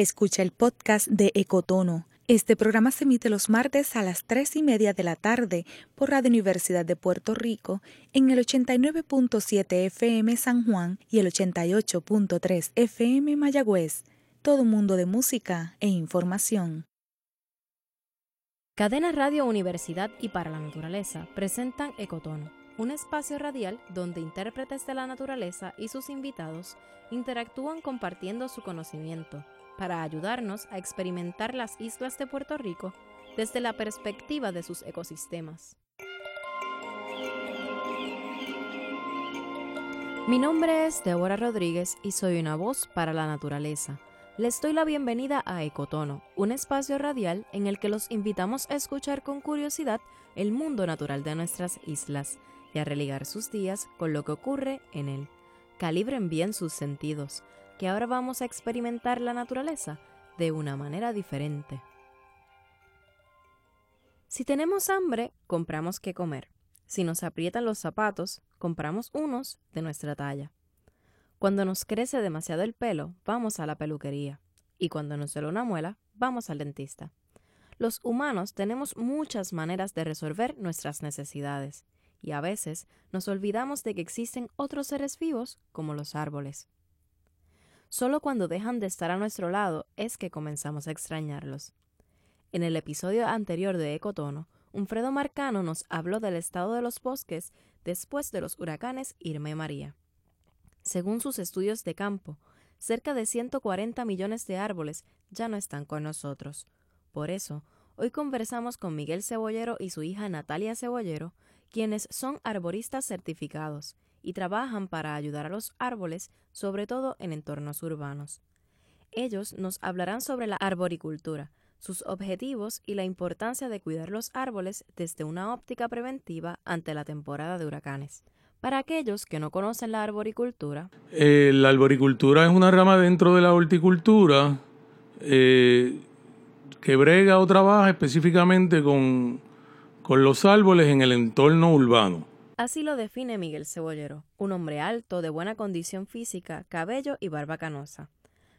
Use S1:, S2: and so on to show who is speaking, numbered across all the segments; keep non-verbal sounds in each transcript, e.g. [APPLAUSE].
S1: Escucha el podcast de Ecotono. Este programa se emite los martes a las 3 y media de la tarde por Radio Universidad de Puerto Rico en el 89.7 FM San Juan y el 88.3 FM Mayagüez. Todo mundo de música e información.
S2: Cadena Radio Universidad y para la Naturaleza presentan Ecotono, un espacio radial donde intérpretes de la naturaleza y sus invitados interactúan compartiendo su conocimiento para ayudarnos a experimentar las islas de Puerto Rico desde la perspectiva de sus ecosistemas. Mi nombre es Deborah Rodríguez y soy una voz para la naturaleza. Les doy la bienvenida a Ecotono, un espacio radial en el que los invitamos a escuchar con curiosidad el mundo natural de nuestras islas y a religar sus días con lo que ocurre en él. Calibren bien sus sentidos que ahora vamos a experimentar la naturaleza de una manera diferente. Si tenemos hambre, compramos qué comer. Si nos aprietan los zapatos, compramos unos de nuestra talla. Cuando nos crece demasiado el pelo, vamos a la peluquería. Y cuando nos duele una muela, vamos al dentista. Los humanos tenemos muchas maneras de resolver nuestras necesidades, y a veces nos olvidamos de que existen otros seres vivos como los árboles. Solo cuando dejan de estar a nuestro lado es que comenzamos a extrañarlos. En el episodio anterior de Ecotono, Unfredo Marcano nos habló del estado de los bosques después de los huracanes Irma y María. Según sus estudios de campo, cerca de 140 millones de árboles ya no están con nosotros. Por eso, hoy conversamos con Miguel Cebollero y su hija Natalia Cebollero, quienes son arboristas certificados y trabajan para ayudar a los árboles, sobre todo en entornos urbanos. Ellos nos hablarán sobre la arboricultura, sus objetivos y la importancia de cuidar los árboles desde una óptica preventiva ante la temporada de huracanes. Para aquellos que no conocen la arboricultura,
S3: eh, la arboricultura es una rama dentro de la horticultura eh, que brega o trabaja específicamente con, con los árboles en el entorno urbano.
S2: Así lo define Miguel Cebollero, un hombre alto, de buena condición física, cabello y barba canosa.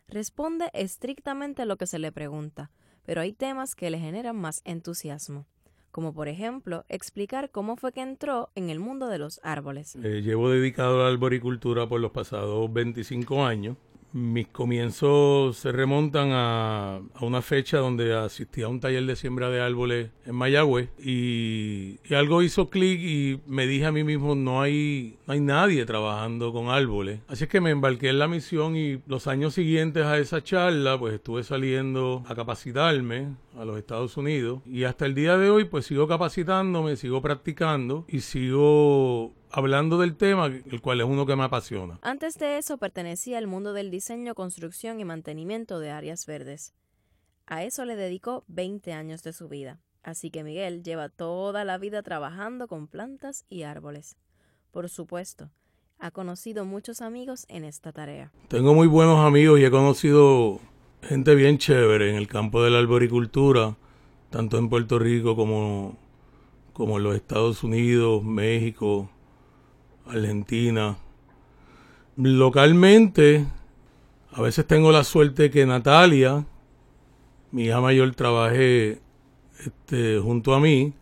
S2: Responde estrictamente lo que se le pregunta, pero hay temas que le generan más entusiasmo, como por ejemplo explicar cómo fue que entró en el mundo de los árboles.
S3: Eh, llevo dedicado a la arboricultura por los pasados 25 años mis comienzos se remontan a, una fecha donde asistí a un taller de siembra de árboles en Mayagüez y, algo hizo clic y me dije a mí mismo no hay, no hay nadie trabajando con árboles. Así es que me embarqué en la misión y los años siguientes a esa charla pues estuve saliendo a capacitarme a los Estados Unidos y hasta el día de hoy pues sigo capacitándome, sigo practicando y sigo hablando del tema, el cual es uno que me apasiona.
S2: Antes de eso pertenecía al mundo del diseño, construcción y mantenimiento de áreas verdes. A eso le dedicó 20 años de su vida. Así que Miguel lleva toda la vida trabajando con plantas y árboles. Por supuesto, ha conocido muchos amigos en esta tarea.
S3: Tengo muy buenos amigos y he conocido gente bien chévere en el campo de la arboricultura, tanto en Puerto Rico como, como en los Estados Unidos, México, Argentina. Localmente, a veces tengo la suerte que Natalia, mi hija mayor, trabaje este, junto a mí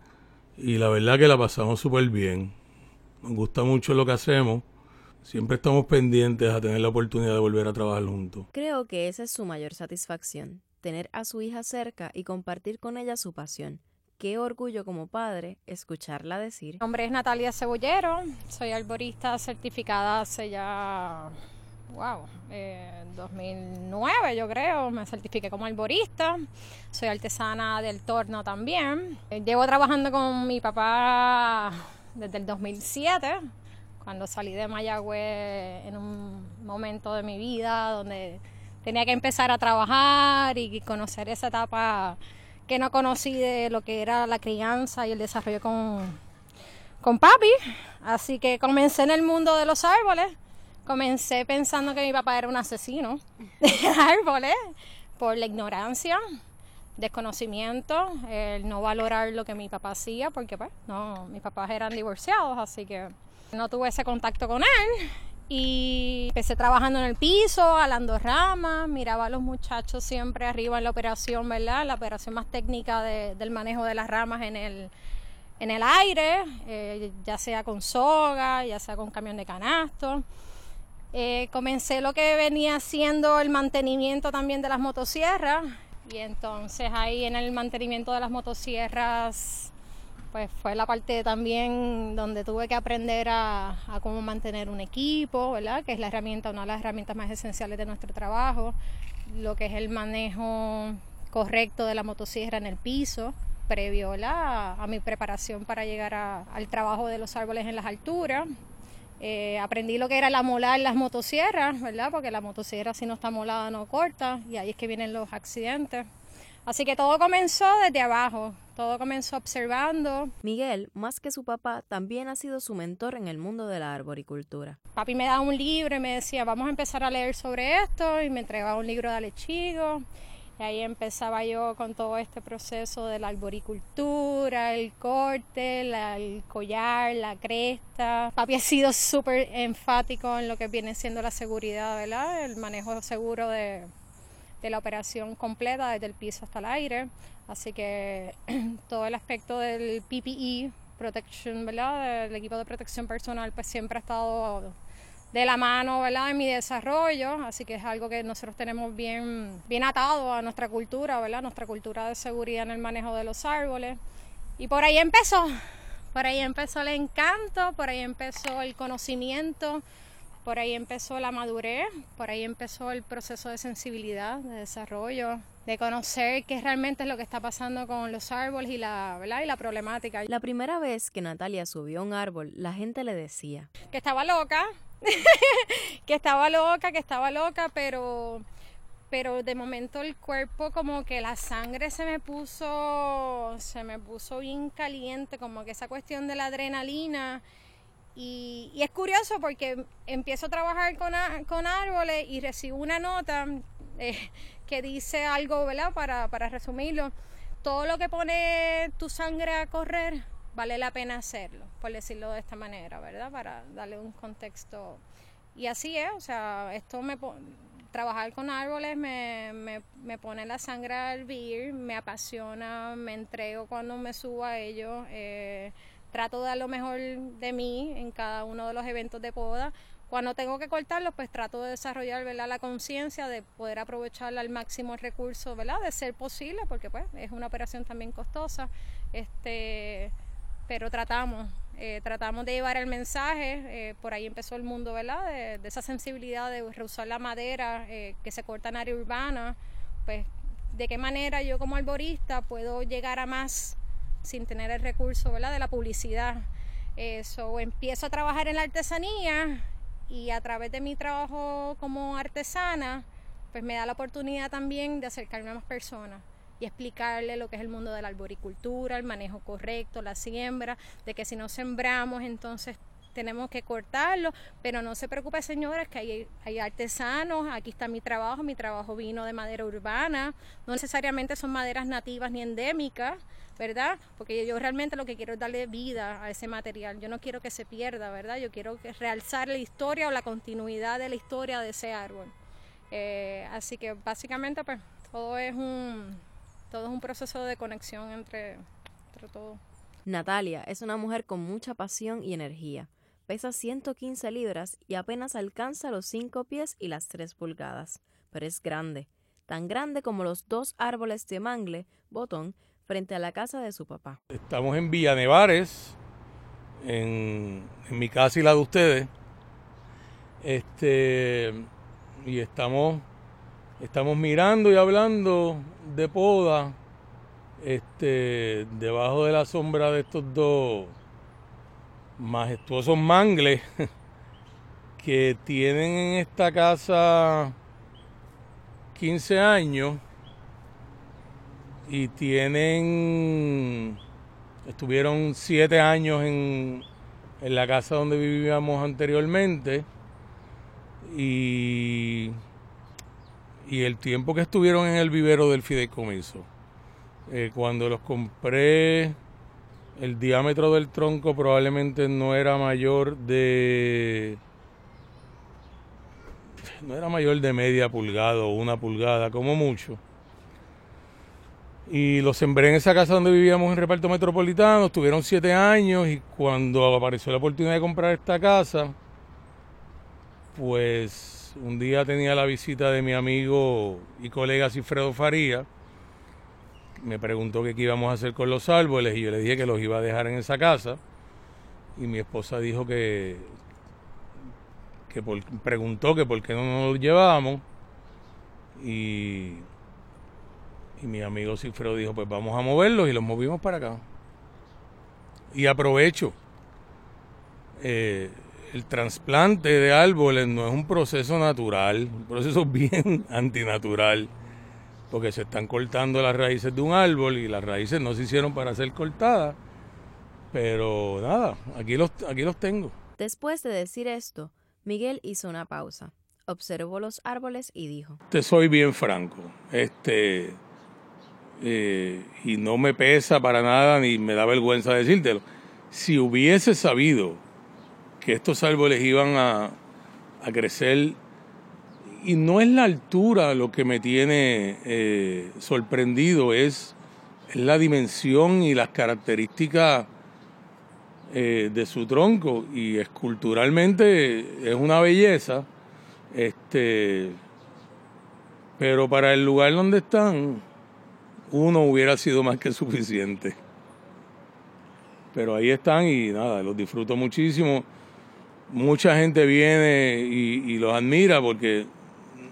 S3: y la verdad que la pasamos súper bien. Nos gusta mucho lo que hacemos. Siempre estamos pendientes a tener la oportunidad de volver a trabajar juntos.
S2: Creo que esa es su mayor satisfacción, tener a su hija cerca y compartir con ella su pasión qué orgullo como padre escucharla decir.
S4: Mi nombre es Natalia Cebollero, soy arborista certificada hace ya, wow, eh, 2009 yo creo, me certifiqué como arborista, soy artesana del torno también. Eh, llevo trabajando con mi papá desde el 2007, cuando salí de Mayagüez en un momento de mi vida donde tenía que empezar a trabajar y conocer esa etapa que no conocí de lo que era la crianza y el desarrollo con, con papi. Así que comencé en el mundo de los árboles. Comencé pensando que mi papá era un asesino [LAUGHS] de árboles por la ignorancia, desconocimiento, el no valorar lo que mi papá hacía, porque pues no, mis papás eran divorciados, así que no tuve ese contacto con él. Y empecé trabajando en el piso, alando ramas, miraba a los muchachos siempre arriba en la operación, ¿verdad? La operación más técnica del manejo de las ramas en el, en el aire, eh, ya sea con soga, ya sea con camión de canasto. Eh, comencé lo que venía siendo el mantenimiento también de las motosierras y entonces ahí en el mantenimiento de las motosierras pues fue la parte también donde tuve que aprender a, cómo mantener un equipo, ¿verdad? Que es la herramienta, una de las herramientas más esenciales de nuestro trabajo, lo que es el manejo correcto de la motosierra en el piso, previo a, mi preparación para llegar al trabajo de los árboles en las alturas. Eh, aprendí lo que era la molar las motosierras, ¿verdad? Porque la motosierra si no está molada no corta y ahí es que vienen los accidentes. Así que todo comenzó desde abajo, todo comenzó observando.
S2: Miguel, más que su papá, también ha sido su mentor en el mundo de la arboricultura.
S4: Papi me daba un libro y me decía, vamos a empezar a leer sobre esto, y me entregaba un libro de Alechigo. Y ahí empezaba yo con todo este proceso de la arboricultura, el corte, el collar, la cresta. Papi ha sido súper enfático en lo que viene siendo la seguridad, ¿verdad? El manejo seguro de, de la operación completa, desde el piso hasta el aire. Así que [CLEARS THROAT] todo el aspecto del PPE, protection, ¿verdad? Del equipo de protección personal, pues siempre ha estado de la mano, ¿verdad? En mi desarrollo, así que es algo que nosotros tenemos bien, bien atado a nuestra cultura, ¿verdad? Nuestra cultura de seguridad en el manejo de los árboles. Y por ahí empezó, por ahí empezó el encanto, por ahí empezó el conocimiento, por ahí empezó la madurez, por ahí empezó el proceso de sensibilidad, de desarrollo, de conocer qué realmente es lo que está pasando con los árboles y la, ¿verdad? y la problemática.
S2: La primera vez que Natalia subió a un árbol, la gente le decía
S4: que estaba loca, [LAUGHS] que estaba loca, que estaba loca, pero pero de momento el cuerpo como que la sangre se me puso se me puso bien caliente, como que esa cuestión de la adrenalina y, es curioso porque empiezo a trabajar con, con árboles y recibo una nota eh, que dice algo, ¿verdad? Para, para resumirlo, todo lo que pone tu sangre a correr vale la pena hacerlo, por decirlo de esta manera, ¿verdad? Para darle un contexto. Y así es, o sea, esto me trabajar con árboles me, me, me, pone la sangre a hervir, me apasiona, me entrego cuando me subo a ellos. Eh, trato de dar lo mejor de mí en cada uno de los eventos de poda. Cuando tengo que cortarlos, pues trato de desarrollar la conciencia de poder aprovechar al máximo el recurso, ¿verdad? de ser posible, porque pues es una operación también costosa, este, pero tratamos, eh, tratamos de llevar el mensaje, eh, por ahí empezó el mundo ¿verdad? De, esa sensibilidad de reusar la madera eh, que se corta en área urbana, pues de qué manera yo como arborista puedo llegar a más sin tener el recurso de la publicidad. Eso, empiezo a trabajar en la artesanía y a través de mi trabajo como artesana, pues me da la oportunidad también de acercarme a más personas y explicarle lo que es el mundo de la arboricultura, el manejo correcto, la siembra, de que si no sembramos entonces tenemos que cortarlo, pero no se preocupe señores que hay, hay, artesanos, aquí está mi trabajo, mi trabajo vino de madera urbana, no necesariamente son maderas nativas ni endémicas, ¿verdad? Porque yo realmente lo que quiero es darle vida a ese material, yo no quiero que se pierda, ¿verdad? Yo quiero realzar la historia o la continuidad de la historia de ese árbol. Eh, así que básicamente pues todo es un todo es un proceso de conexión entre, entre todo.
S2: Natalia es una mujer con mucha pasión y energía. Pesa 115 libras y apenas alcanza los 5 pies y las 3 pulgadas, pero es grande, tan grande como los dos árboles de mangle, botón, frente a la casa de su papá.
S3: Estamos en Villa Nevares, en, mi casa y la de ustedes. Este, y estamos, estamos mirando y hablando de poda, este, debajo de la sombra de estos dos majestuosos mangles que tienen en esta casa 15 años y tienen, estuvieron siete años en, en la casa donde vivíamos anteriormente y, y el tiempo que estuvieron en el vivero del fideicomiso. Eh, cuando los compré, el diámetro del tronco probablemente no era mayor de no era mayor de media pulgada o una pulgada, como mucho. Y lo sembré en esa casa donde vivíamos en reparto metropolitano, estuvieron siete años y cuando apareció la oportunidad de comprar esta casa, pues un día tenía la visita de mi amigo y colega Cifredo Faría, me preguntó qué íbamos a hacer con los árboles y yo le dije que los iba a dejar en esa casa. Y mi esposa dijo que, que preguntó que por qué no nos los llevábamos. Y y mi amigo Cifredo dijo, pues vamos a moverlos y los movimos para acá. Y aprovecho, eh, el trasplante de árboles no es un proceso natural, un proceso [LAUGHS] bien antinatural, porque se están cortando las raíces de un árbol y las raíces no se hicieron para ser cortadas. Pero nada, aquí los, aquí los tengo.
S2: Después de decir esto, Miguel hizo una pausa, observó los árboles y dijo:
S3: Te soy bien franco. Este eh, y no me pesa para nada ni me da vergüenza decírtelo. Si hubiese sabido que estos árboles iban a, crecer, y no es la altura lo que me tiene eh, sorprendido, es, la dimensión y las características eh, de su tronco, y esculturalmente es una belleza, este, pero para el lugar donde están, uno hubiera sido más que suficiente. Pero ahí están y nada, los disfruto muchísimo. Mucha gente viene y, los admira porque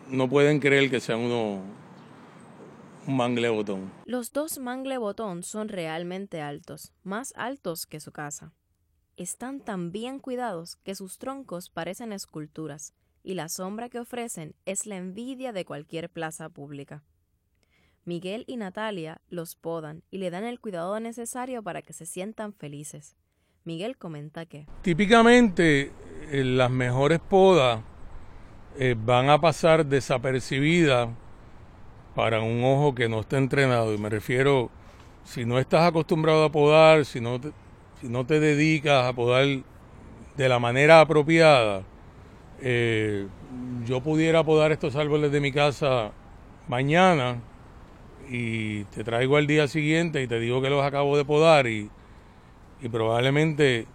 S3: no pueden creer que sean uno un mangle botón.
S2: Los dos mangle botón son realmente altos, más altos que su casa. Están tan bien cuidados que sus troncos parecen esculturas y la sombra que ofrecen es la envidia de cualquier plaza pública. Miguel y Natalia los podan y le dan el cuidado necesario para que se sientan felices. Miguel comenta que...
S3: Típicamente eh, las mejores podas eh, van a pasar desapercibidas para un ojo que no está entrenado. Y me refiero, si no estás acostumbrado a podar, si no te, si no te dedicas a podar de la manera apropiada, eh, yo pudiera podar estos árboles de mi casa mañana y te traigo al día siguiente y te digo que los acabo de podar y, probablemente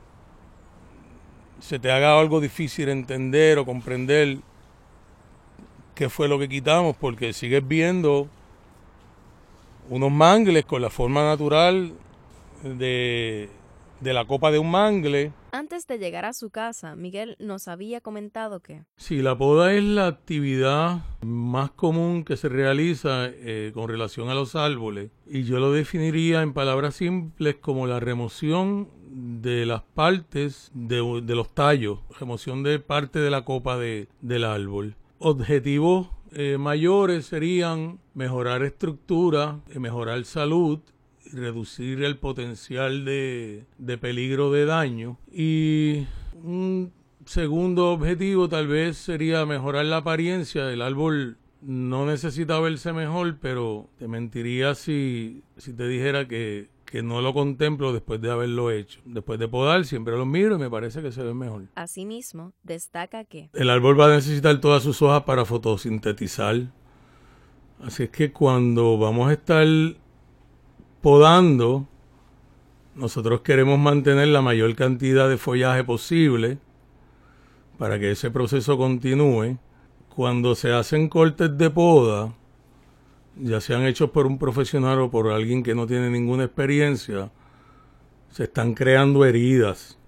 S3: se te haga algo difícil entender o comprender qué fue lo que quitamos porque sigues viendo unos mangles con la forma natural de, de la copa de un mangle
S2: antes de llegar a su casa, Miguel nos había comentado que...
S3: Sí, la poda es la actividad más común que se realiza eh, con relación a los árboles y yo lo definiría en palabras simples como la remoción de las partes de, los tallos, remoción de parte de la copa de, del árbol. Objetivos eh, mayores serían mejorar estructura, eh, mejorar salud reducir el potencial de, peligro de daño. Y un segundo objetivo tal vez sería mejorar la apariencia. del árbol no necesita verse mejor, pero te mentiría si, si te dijera que, que no lo contemplo después de haberlo hecho. Después de podar, siempre lo miro y me parece que se ve mejor.
S2: Asimismo, destaca que
S3: el árbol va a necesitar todas sus hojas para fotosintetizar. Así es que cuando vamos a estar podando, nosotros queremos mantener la mayor cantidad de follaje posible para que ese proceso continúe. Cuando se hacen cortes de poda, ya sean hechos por un profesional o por alguien que no tiene ninguna experiencia, se están creando heridas.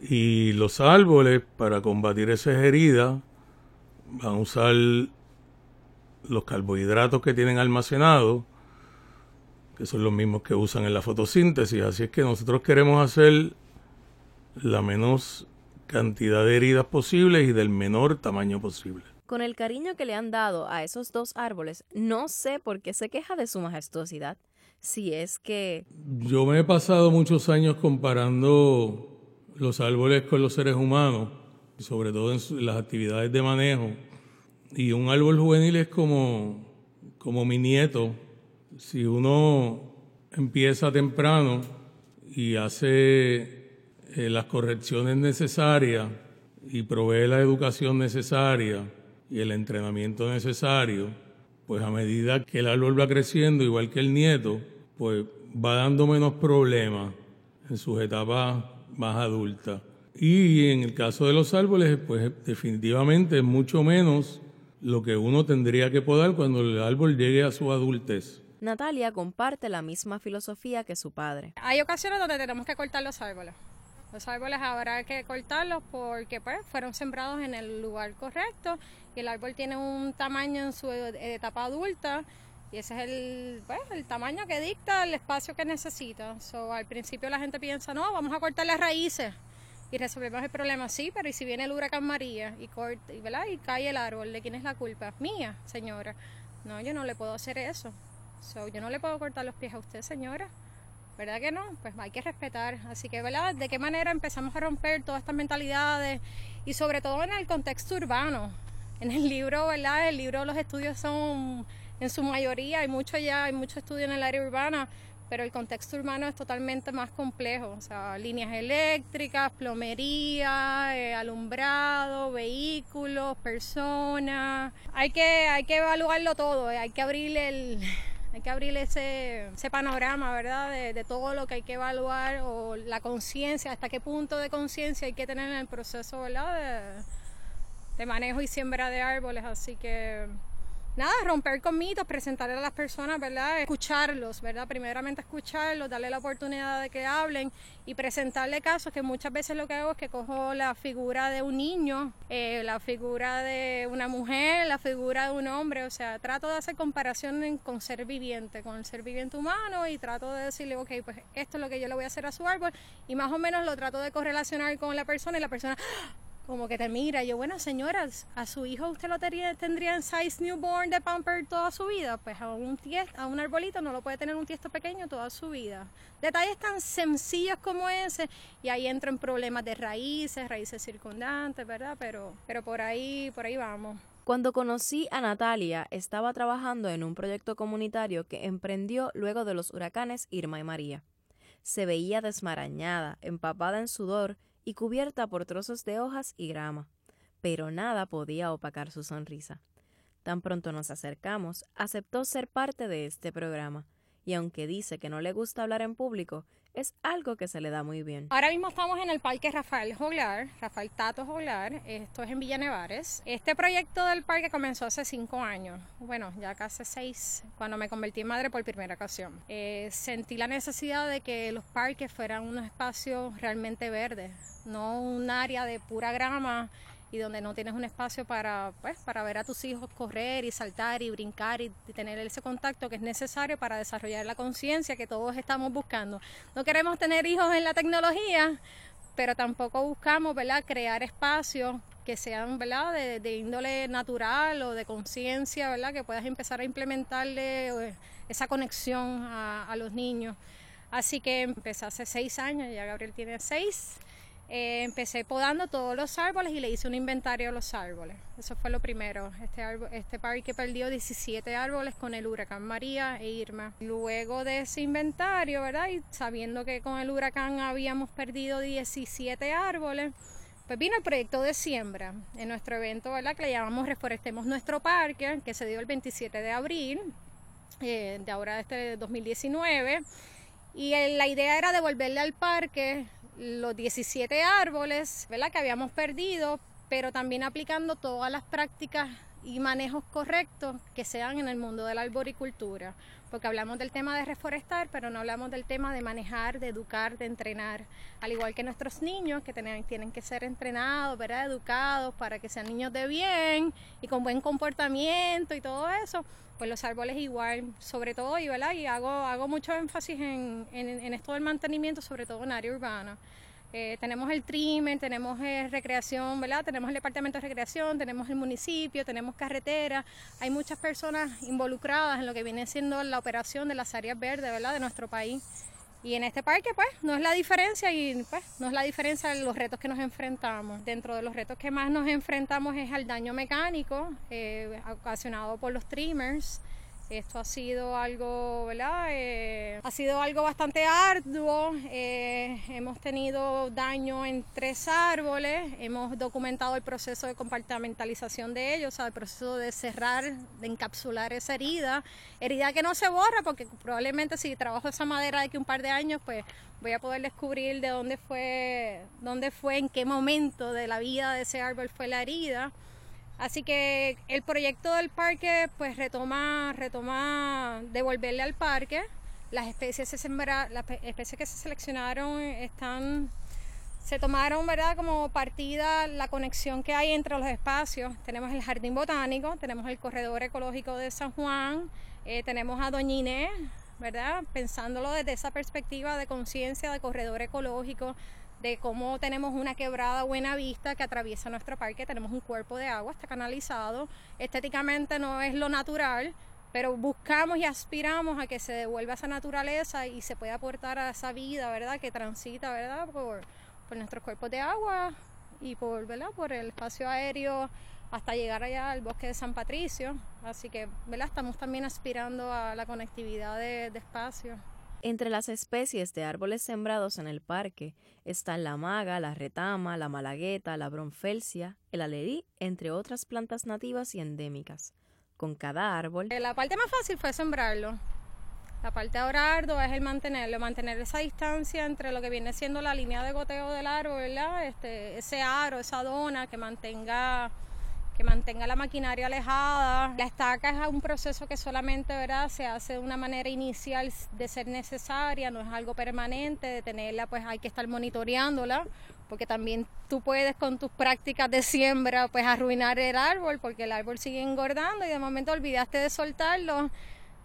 S3: Y los árboles, para combatir esas heridas, van a usar los carbohidratos que tienen almacenados que son los mismos que usan en la fotosíntesis. Así es que nosotros queremos hacer la menos cantidad de heridas posibles y del menor tamaño posible.
S2: Con el cariño que le han dado a esos dos árboles, no sé por qué se queja de su majestuosidad. Si es que...
S3: Yo me he pasado muchos años comparando los árboles con los seres humanos, sobre todo en las actividades de manejo. Y un árbol juvenil es como, como mi nieto, si uno empieza temprano y hace eh, las correcciones necesarias y provee la educación necesaria y el entrenamiento necesario, pues a medida que el árbol va creciendo, igual que el nieto, pues va dando menos problemas en sus etapas más adultas. Y en el caso de los árboles, pues definitivamente es mucho menos lo que uno tendría que podar cuando el árbol llegue a su adultez.
S2: Natalia comparte la misma filosofía que su padre.
S4: Hay ocasiones donde tenemos que cortar los árboles. Los árboles habrá que cortarlos porque pues, fueron sembrados en el lugar correcto y el árbol tiene un tamaño en su etapa adulta y ese es el, pues, el tamaño que dicta el espacio que necesita. So, al principio la gente piensa, no, vamos a cortar las raíces y resolvemos el problema. Sí, pero ¿y si viene el huracán María y, corta, y, ¿verdad? y cae el árbol? ¿De quién es la culpa? Mía, señora. No, yo no le puedo hacer eso yo no le puedo cortar los pies a usted, señora. ¿Verdad que no? Pues hay que respetar. Así que, ¿verdad? ¿De qué manera empezamos a romper todas estas mentalidades? Y sobre todo en el contexto urbano. En el libro, ¿verdad? El libro, los estudios son, en su mayoría, hay mucho ya, hay mucho estudio en el área urbana, pero el contexto urbano es totalmente más complejo. O sea, líneas eléctricas, plomería, eh, alumbrado, vehículos, personas. Hay que, hay que evaluarlo todo, eh, hay que abrir el hay que abrir ese, ese panorama, ¿verdad? De, todo lo que hay que evaluar o la conciencia, hasta qué punto de conciencia hay que tener en el proceso, ¿verdad? De, de manejo y siembra de árboles. Así que nada, romper con mitos, presentarle a las personas, ¿verdad? Escucharlos, ¿verdad? Primeramente escucharlos, darle la oportunidad de que hablen y presentarle casos que muchas veces lo que hago es que cojo la figura de un niño, eh, la figura de una mujer, la figura de un hombre, o sea, trato de hacer comparación con ser viviente, con el ser viviente humano y trato de decirle, ok, pues esto es lo que yo le voy a hacer a su árbol y más o menos lo trato de correlacionar con la persona y la persona como que te mira. Yo, bueno, señoras, a su hijo usted lo tendría, tendría en size newborn de pamper toda su vida. Pues a un, tiesto, a un arbolito no lo puede tener un tiesto pequeño toda su vida. Detalles tan sencillos como ese. Y ahí entran problemas de raíces, raíces circundantes, ¿verdad? Pero, pero por ahí, por ahí vamos.
S2: Cuando conocí a Natalia, estaba trabajando en un proyecto comunitario que emprendió luego de los huracanes Irma y María. Se veía desmarañada, empapada en sudor y cubierta por trozos de hojas y grama, pero nada podía opacar su sonrisa. Tan pronto nos acercamos, aceptó ser parte de este programa, y aunque dice que no le gusta hablar en público, es algo que se le da muy bien.
S4: Ahora mismo estamos en el Parque Rafael Joglar, Rafael Tato Joglar, esto es en Villa Nevares. Este proyecto del parque comenzó hace cinco años, bueno, ya casi seis, cuando me convertí en madre por primera ocasión. Eh, sentí la necesidad de que los parques fueran unos espacios realmente verdes, no un área de pura grama y donde no tienes un espacio para, pues, para ver a tus hijos correr y saltar y brincar y, tener ese contacto que es necesario para desarrollar la conciencia que todos estamos buscando. No queremos tener hijos en la tecnología, pero tampoco buscamos ¿verdad? crear espacios que sean ¿verdad? De, índole natural o de conciencia, ¿verdad? que puedas empezar a implementarle eh, esa conexión a, a los niños. Así que empecé hace seis años, ya Gabriel tiene seis. Eh, empecé podando todos los árboles y le hice un inventario a los árboles. Eso fue lo primero. Este, este parque perdió 17 árboles con el huracán María e Irma. Luego de ese inventario, ¿verdad? Y sabiendo que con el huracán habíamos perdido 17 árboles, pues vino el proyecto de siembra en nuestro evento, ¿verdad? Que le llamamos Reforestemos Nuestro Parque, que se dio el 27 de abril eh, de ahora, este 2019. Y la idea era devolverle al parque los 17 árboles ¿verdad? que habíamos perdido, pero también aplicando todas las prácticas y manejos correctos que sean en el mundo de la arboricultura, porque hablamos del tema de reforestar, pero no hablamos del tema de manejar, de educar, de entrenar, al igual que nuestros niños que tienen, tienen que ser entrenados, ¿verdad? educados para que sean niños de bien y con buen comportamiento y todo eso, pues los árboles igual, sobre todo, y, ¿verdad? y hago, hago mucho énfasis en, en, esto del mantenimiento, sobre todo en área urbana. Eh, tenemos el trimmer, tenemos eh, recreación, ¿verdad? Tenemos el departamento de recreación, tenemos el municipio, tenemos carretera. Hay muchas personas involucradas en lo que viene siendo la operación de las áreas verdes, ¿verdad? De nuestro país. Y en este parque, pues, no es la diferencia y, pues, no es la diferencia de los retos que nos enfrentamos. Dentro de los retos que más nos enfrentamos es al daño mecánico eh, ocasionado por los trimmers. Esto ha sido algo, ¿verdad? Eh, ha sido algo bastante arduo. Eh, hemos tenido daño en tres árboles. Hemos documentado el proceso de compartimentalización de ellos, o sea, el proceso de cerrar, de encapsular esa herida. Herida que no se borra porque probablemente si trabajo esa madera de aquí un par de años, pues voy a poder descubrir de dónde fue, dónde fue, en qué momento de la vida de ese árbol fue la herida. Así que el proyecto del parque pues retoma, retoma devolverle al parque. Las especies, se las especies que se seleccionaron están, se tomaron ¿verdad? como partida la conexión que hay entre los espacios. Tenemos el Jardín Botánico, tenemos el Corredor Ecológico de San Juan, eh, tenemos a Doña Inés, ¿verdad? pensándolo desde esa perspectiva de conciencia de corredor ecológico, de cómo tenemos una quebrada buena vista que atraviesa nuestro parque, tenemos un cuerpo de agua, está canalizado, estéticamente no es lo natural, pero buscamos y aspiramos a que se devuelva esa naturaleza y se pueda aportar a esa vida, ¿verdad? Que transita, ¿verdad? Por, por nuestros cuerpos de agua y por, ¿verdad? Por el espacio aéreo hasta llegar allá al bosque de San Patricio. Así que, ¿verdad? Estamos también aspirando a la conectividad de, de espacios.
S2: Entre las especies de árboles sembrados en el parque están la maga, la retama, la malagueta, la bronfelsia, el alerí, entre otras plantas nativas y endémicas. Con cada árbol.
S4: Eh, la parte más fácil fue sembrarlo. La parte ahora ardua es el mantenerlo, mantener esa distancia entre lo que viene siendo la línea de goteo del árbol, ¿verdad? Este, ese aro, esa dona que mantenga que mantenga la maquinaria alejada. La estaca es un proceso que solamente ¿verdad? se hace de una manera inicial de ser necesaria, no es algo permanente, de tenerla pues hay que estar monitoreándola, porque también tú puedes con tus prácticas de siembra pues arruinar el árbol, porque el árbol sigue engordando y de momento olvidaste de soltarlo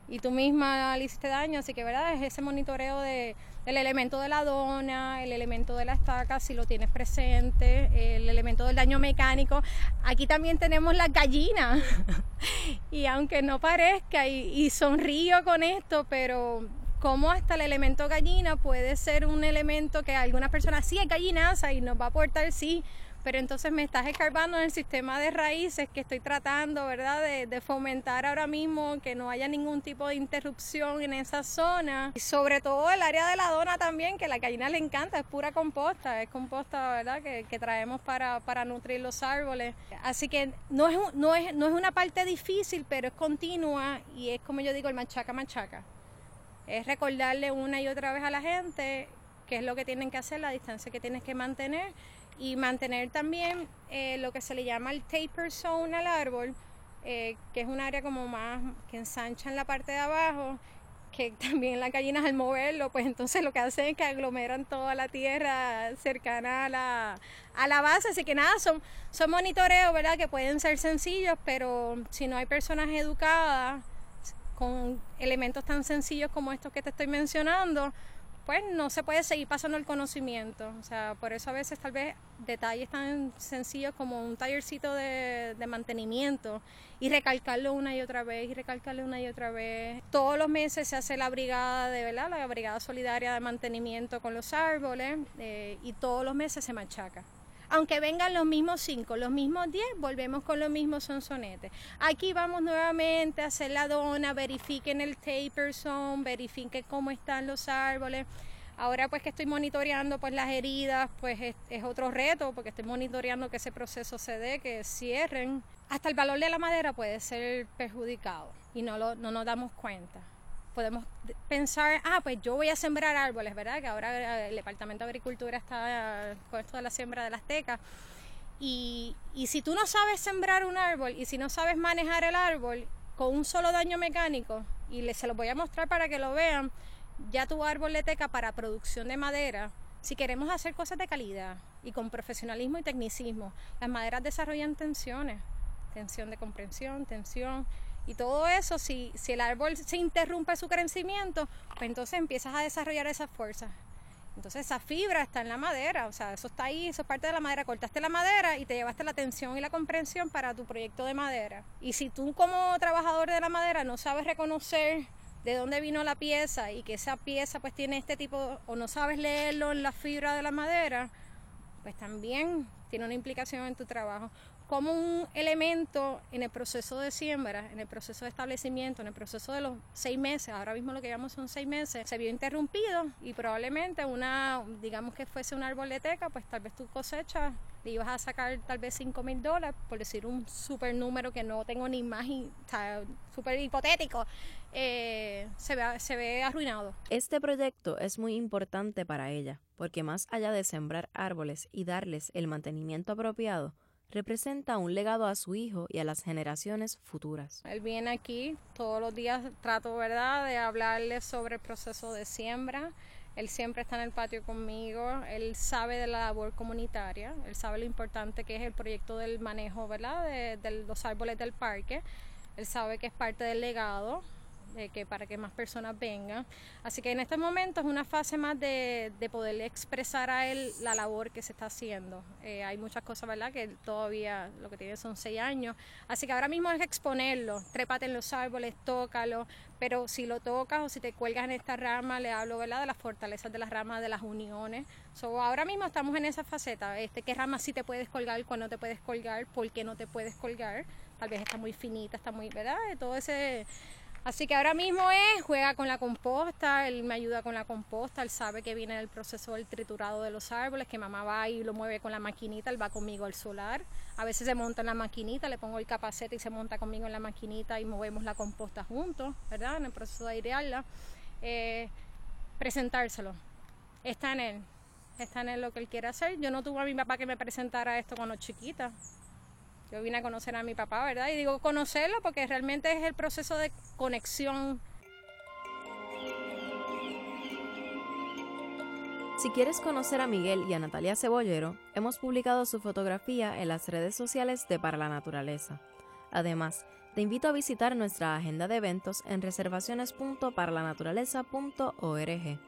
S4: y tú misma le hiciste daño, así que verdad es ese monitoreo de el elemento de la dona, el elemento de la estaca, si lo tienes presente, el elemento del daño mecánico. Aquí también tenemos las gallinas. [LAUGHS] y aunque no parezca, y, sonrío con esto, pero como hasta el elemento gallina puede ser un elemento que algunas personas sí es gallinaza y nos va a aportar sí pero entonces me estás escarbando en el sistema de raíces que estoy tratando, ¿verdad? De, fomentar ahora mismo que no haya ningún tipo de interrupción en esa zona. Y sobre todo el área de la dona también, que a la gallina le encanta, es pura composta, es composta, ¿verdad? Que, traemos para, nutrir los árboles. Así que no es, no, es, no es una parte difícil, pero es continua y es como yo digo, el machaca machaca. Es recordarle una y otra vez a la gente qué es lo que tienen que hacer, la distancia que tienes que mantener y mantener también eh, lo que se le llama el taper zone al árbol, eh, que es un área como más que ensancha en la parte de abajo, que [LAUGHS] también las gallinas al moverlo, pues entonces lo que hacen es que aglomeran toda la tierra cercana a la, a la base, así que nada, son, son monitoreos, ¿verdad? Que pueden ser sencillos, pero si no hay personas educadas con elementos tan sencillos como estos que te estoy mencionando, pues no se puede seguir pasando el conocimiento. O sea, por eso a veces tal vez detalles tan sencillos como un tallercito de, mantenimiento y recalcarlo una y otra vez y recalcarlo una y otra vez. Todos los meses se hace la brigada de verdad, la brigada solidaria de mantenimiento con los árboles eh, y todos los meses se machaca aunque vengan los mismos cinco, los mismos diez, volvemos con los mismos sonsonetes. Aquí vamos nuevamente a hacer la dona, verifiquen el taper zone, verifiquen cómo están los árboles. Ahora pues que estoy monitoreando pues las heridas, pues es, otro reto porque estoy monitoreando que ese proceso se dé, que cierren. Hasta el valor de la madera puede ser perjudicado y no, lo, no nos damos cuenta podemos pensar, ah, pues yo voy a sembrar árboles, ¿verdad? Que ahora el Departamento de Agricultura está con esto de la siembra de las tecas. Y, y si tú no sabes sembrar un árbol y si no sabes manejar el árbol con un solo daño mecánico, y les, se los voy a mostrar para que lo vean, ya tu árbol de teca para producción de madera, si queremos hacer cosas de calidad y con profesionalismo y tecnicismo, las maderas desarrollan tensiones, tensión de comprensión, tensión y todo eso, si, si el árbol se interrumpe su crecimiento, pues entonces empiezas a desarrollar esa fuerza. Entonces esa fibra está en la madera, o sea, eso está ahí, eso es parte de la madera. Cortaste la madera y te llevaste la tensión y la comprensión para tu proyecto de madera. Y si tú como trabajador de la madera no sabes reconocer de dónde vino la pieza y que esa pieza pues tiene este tipo, o no sabes leerlo en la fibra de la madera, pues también tiene una implicación en tu trabajo. Como un elemento en el proceso de siembra, en el proceso de establecimiento, en el proceso de los seis meses, ahora mismo lo que llamamos son seis meses, se vio interrumpido y probablemente una, digamos que fuese un árbol de teca, pues tal vez tu cosecha le ibas a sacar tal vez 5 mil dólares, por decir un super número que no tengo ni más, súper hipotético, eh, se ve arruinado.
S2: Este proyecto es muy importante para ella, porque más allá de sembrar árboles y darles el mantenimiento apropiado, representa un legado a su hijo y a las generaciones futuras.
S4: Él viene aquí, todos los días trato, ¿verdad?, de hablarle sobre el proceso de siembra. Él siempre está en el patio conmigo, él sabe de la labor comunitaria, él sabe lo importante que es el proyecto del manejo, ¿verdad?, de, de los árboles del parque. Él sabe que es parte del legado, que para que más personas vengan. Así que en este momento es una fase más de, de expresar a él la labor que se está haciendo. Eh, hay muchas cosas, ¿verdad? Que todavía lo que tiene son seis años. Así que ahora mismo es exponerlo, trépate en los árboles, tócalo, pero si lo tocas o si te cuelgas en esta rama, le hablo, ¿verdad? De las fortalezas de las ramas, de las uniones. So, ahora mismo estamos en esa faceta, este, qué rama sí te puedes colgar, cuándo no te puedes colgar, por qué no te puedes colgar. Tal vez está muy finita, está muy, ¿verdad? Todo ese Así que ahora mismo es, juega con la composta, él me ayuda con la composta, él sabe que viene el proceso del triturado de los árboles, que mamá va y lo mueve con la maquinita, él va conmigo al solar. A veces se monta en la maquinita, le pongo el capacete y se monta conmigo en la maquinita y movemos la composta juntos, ¿verdad? En el proceso de airearla. Eh, presentárselo. Está en él. Está en él lo que él quiere hacer. Yo no tuve a mi papá que me presentara esto cuando chiquita. Yo vine a conocer a mi papá, ¿verdad? Y digo conocerlo porque realmente es el proceso de conexión.
S2: Si quieres conocer a Miguel y a Natalia Cebollero, hemos publicado su fotografía en las redes sociales de Para la Naturaleza. Además, te invito a visitar nuestra agenda de eventos en reservaciones.paralanaturaleza.org.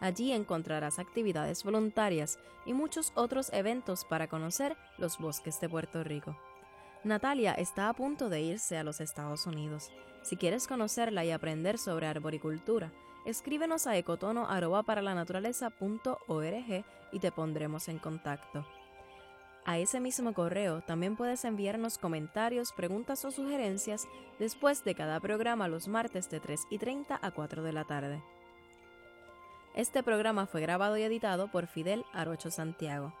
S2: Allí encontrarás actividades voluntarias y muchos otros eventos para conocer los bosques de Puerto Rico. Natalia está a punto de irse a los Estados Unidos. Si quieres conocerla y aprender sobre arboricultura, escríbenos a ecotono.paralanaturaleza.org y te pondremos en contacto. A ese mismo correo también puedes enviarnos comentarios, preguntas o sugerencias después de cada programa los martes de 3 y 30 a 4 de la tarde. Este programa fue grabado y editado por Fidel Arocho Santiago.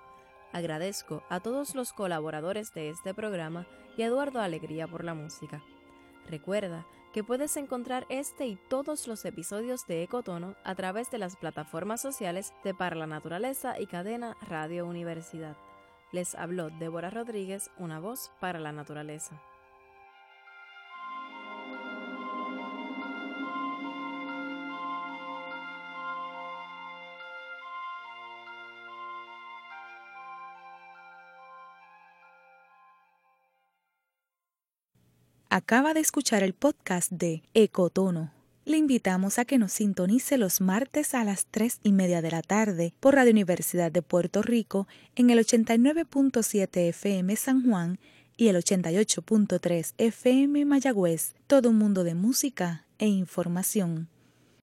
S2: Agradezco a todos los colaboradores de este programa y a Eduardo Alegría por la música. Recuerda que puedes encontrar este y todos los episodios de Ecotono a través de las plataformas sociales de Para la Naturaleza y Cadena Radio Universidad. Les habló Débora Rodríguez, una voz para la naturaleza.
S1: Acaba de escuchar el podcast de Ecotono. Le invitamos a que nos sintonice los martes a las 3 y media de la tarde por Radio Universidad de Puerto Rico en el 89.7 FM San Juan y el 88.3 FM Mayagüez. Todo un mundo de música e información.